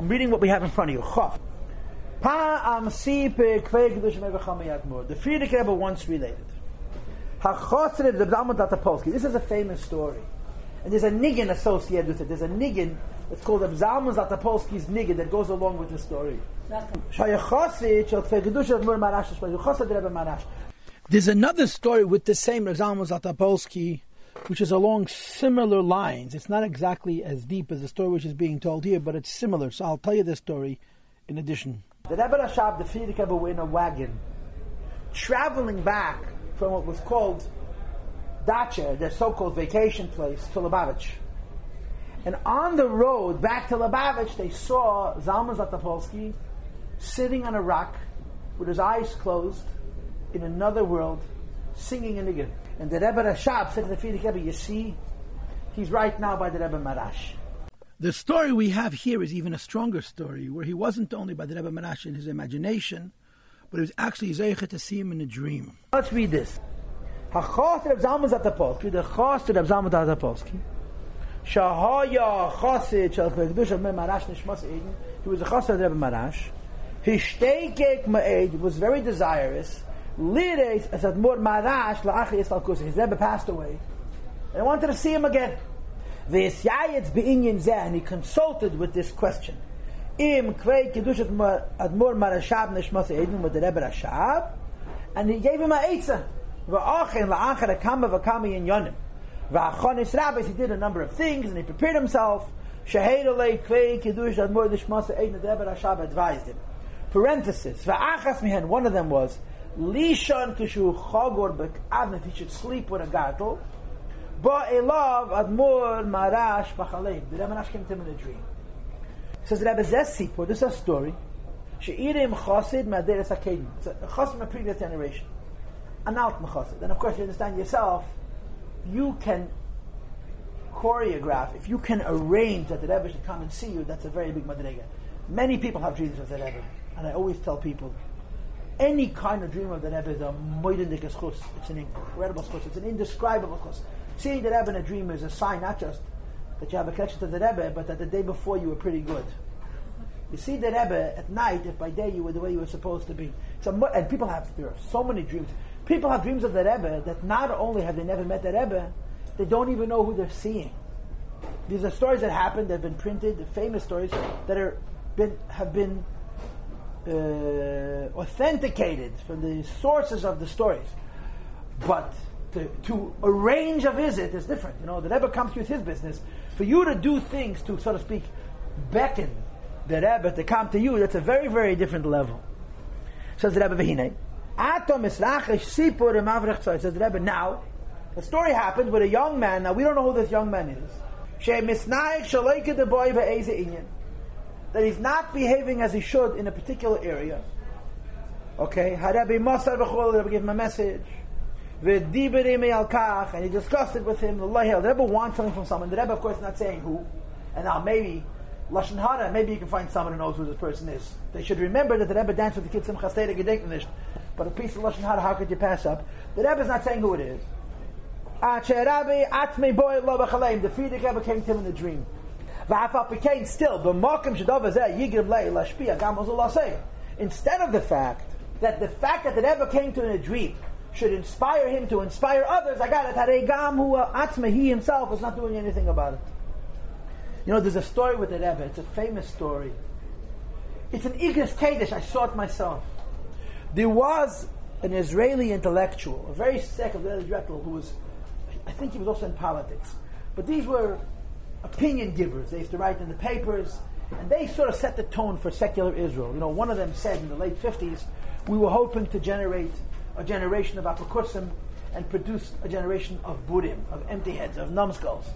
I'm reading what we have in front of you. Chof. The Frierdiker Rebbe once related. This is a famous story. And there's a niggin associated with it. There's a niggin, it's called Abzalman Zatapolsky's niggin that goes along with the story. There's another story with the same Abzalman Zatapolsky, which is along similar lines. It's not exactly as deep as the story which is being told here, but it's similar. So I'll tell you this story in addition. The Rebbe Rashab, the Rebbe, were in a wagon, traveling back from what was called Dacha, their so-called vacation place, to Lubavitch. And on the road back to Lubavitch, they saw Zalman Zatopolsky sitting on a rock with his eyes closed in another world, singing a niggun. And the Rebbe Rashab said to the Frierdiker Rebbe, you see, he's right now by the Rebbe Maharash. The story we have here is even a stronger story, where he wasn't only by the Rebbe Maharash in his imagination, but it was actually Zeicha to see him in a dream. Let's read this. Hachos Reb Zalman Zatapolsky, the Chos Reb Zalman Zatapolsky, Shahaya Chosid Shal Chvegdush Av Marash Nishmas Eden, he was a Chos of Rebbe Marash, Hishteikek Ma'ed was very desirous, Lires as Admor Marash La'achi Yisrael Kusi, his Rebbe passed away, and I wanted to see him again. V'yisyayetz be'inyin zeh, and he consulted with this question. Im kvei kedushat admor marashab neshmas edin with the Rebbe Rashab, and he gave him a eitzah. V'achen la'achar akama v'kama yin yonim. V'achonis rabbis, he did a number of things, and he prepared himself. Shahed olei kvei kedushat admor neshmas edin, the Rebbe Rashab advised him. Parenthesis, v'achas mihen, one of them was, Lishon kishu chagor b'k'avn, if he should sleep with a gadol, Ba'elav Admor Marash Bachaleim. The Rebbe came to him in a dream. Says Rebbe Zesipur, this is a story. She'irim Chosid Maderes Akedim. It's a Chosid from a previous generation. An alt Chosid. And of course, you understand yourself, you can choreograph, if you can arrange that the Rebbe should come and see you, that's a very big madrega. Many people have dreams of the Rebbe. And I always tell people, any kind of dream of the Rebbe is a moidendik chus. It's an incredible chus. It's an indescribable chus. Seeing the Rebbe in a dream is a sign not just that you have a connection to the Rebbe, but that the day before you were pretty good. You see the Rebbe at night if by day you were the way you were supposed to be. And people have, there are so many dreams. People have dreams of the Rebbe that not only have they never met the Rebbe, they don't even know who they're seeing. These are stories that happened, they've been printed, famous stories that are been, have been uh, authenticated from the sources of the stories. But to, to arrange a visit is different. You know, the Rebbe comes with his business. For you to do things to, so to speak, beckon the Rebbe to come to you, that's a very, very different level. Says the Rebbe Vehine. Atom Says the Rebbe, now, the story happened with a young man, now we don't know who this young man is. That he's not behaving as he should in a particular area. Okay, Harabi Masar B'chol, the Rebbe gave him a message and he discussed it with him. The Rebbe wants something from someone. The Rebbe, of course, is not saying who. And now maybe Lashon Hara, maybe you can find someone who knows who this person is. They should remember that the Rebbe danced with the kids in Chasteda Gedenknisht. But a piece of Lashon Hara, how could you pass up? The Rebbe is not saying who it is. The Frierdiker Rebbe came to him in a dream. Still, instead of the fact that the fact that it Rebbe came to in a dream should inspire him to inspire others. I got it. Haregam who atzma, he himself is not doing anything about it. You know, there's a story with the Rebbe. It's a famous story. It's an Igris Kaddish. I saw it myself. There was an Israeli intellectual, a very secular intellectual who was, I think he was also in politics. But these were opinion givers. They used to write in the papers, and they sort of set the tone for secular Israel. You know, one of them said in the late 50s, we were hoping to generate a generation of apokursim and produce a generation of burim, of empty heads, of numbskulls.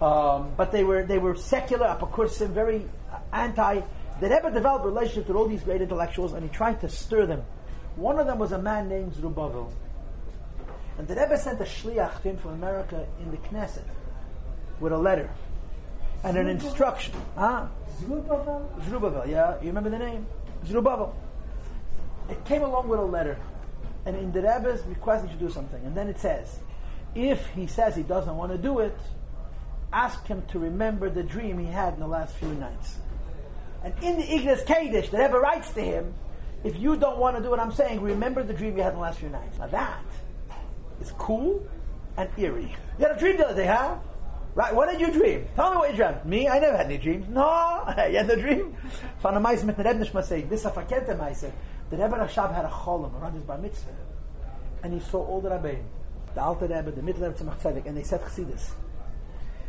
Um, but they were they were secular apokursim, very anti. The Rebbe developed a relationship with all these great intellectuals, and he tried to stir them. One of them was a man named Zerubbabel, and the Rebbe sent a shliach to him from America in the Knesset with a letter and an instruction. Huh? Zerubbabel. Zerubbabel, yeah, you remember the name? Zerubbabel. It came along with a letter and in the Rebbe's request he should do something. And then it says, if he says he doesn't want to do it, ask him to remember the dream he had in the last few nights. And in the Ignis Kaddish, the Rebbe writes to him, if you don't want to do what I'm saying, remember the dream you had in the last few nights. Now that is cool and eerie. You had a dream the other day, huh? Right, what did you dream? Tell me what you dreamt. Me? I never had any dreams. No, you had a dream? Van der Meis mit der Rebbe nicht mal say, this is a verkehrte Meise. The Rebbe Rashab had a cholam around his bar mitzvah. And he saw all the Rebbeim. The Alter Rebbe, the Middle Rebbe, Tzemach Tzedek, and they said Chassidus.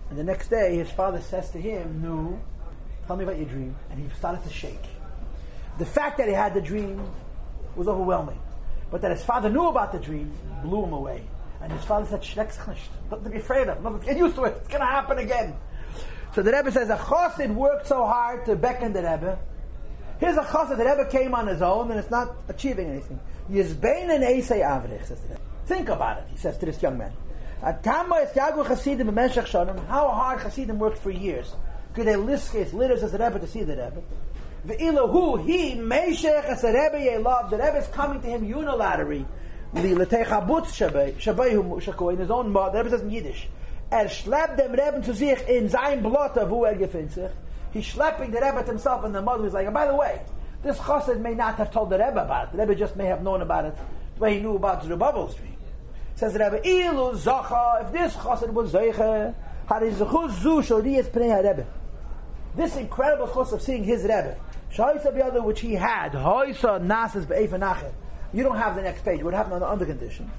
And the next day, his father says to him, no, tell me about your dream. And he started to shake. The fact that he had the dream was overwhelming. But that his father knew about the dream blew him away. And his father said, Shrek's Nothing to be afraid of. Nothing, get used to it. It's going to happen again. So the Rebbe says, a chassid worked so hard to beckon the Rebbe. Here's a chassid, the Rebbe came on his own and it's not achieving anything. Yizbein and Eisei Avrich, says the Rebbe. Think about it, he says to this young man. How hard Chassidim worked for years. Could they list his leaders as the Rebbe to see the Rebbe? Ve'ilahu, he, Meshech as the Rebbe Yelav, the Rebbe is coming to him unilaterally. In his own mouth, the Rebbe says in Yiddish. Er schleppt dem Rebbe zu sich in sein Blut, wo er gefindt sich. He's schlepping the Rebbe himself, and the mother was like, and by the way, this chassid may not have told the Rebbe about it. The Rebbe just may have known about it the way he knew about the Zerubbabel's dream. Says the Rebbe, Ilu Zacha, if this chassid was Zeicha, Harizuchu Zu Shodiyas Pnei Rebbe. This incredible chus of seeing his Rebbe, Shaisa B'yada, which he had, Hoisa Nasas Be'efa Nachet. You don't have the next page. What happened under condition?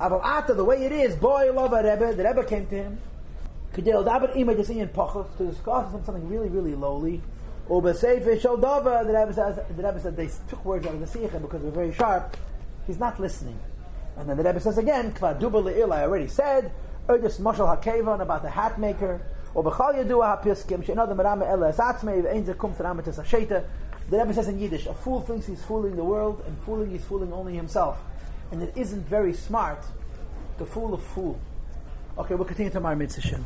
Aval Ata, the way it is, boy, love a Rebbe, the Rebbe came to him, Kedil Dabar Ima Jasiyan Pachos, to discuss something really, really lowly. Uba Seife Sholdova, the Rebbe says, the Rebbe said they took words out of the Sikha because they're very sharp. He's not listening. And then the Rebbe says again, Kva Duba Le'il, I already said, Erdis Mashal HaKevan about the hat maker, or Bechal Yadua HaPiskim, She'enod Merame Ela Esatzmei, Ve'en Zekum Tzaramatis HaSheta. The Rebbe says in Yiddish, a fool thinks he's fooling the world, and fooling he's fooling only himself. And it isn't very smart to fool a fool. Okay, we'll continue tomorrow, Mitzvah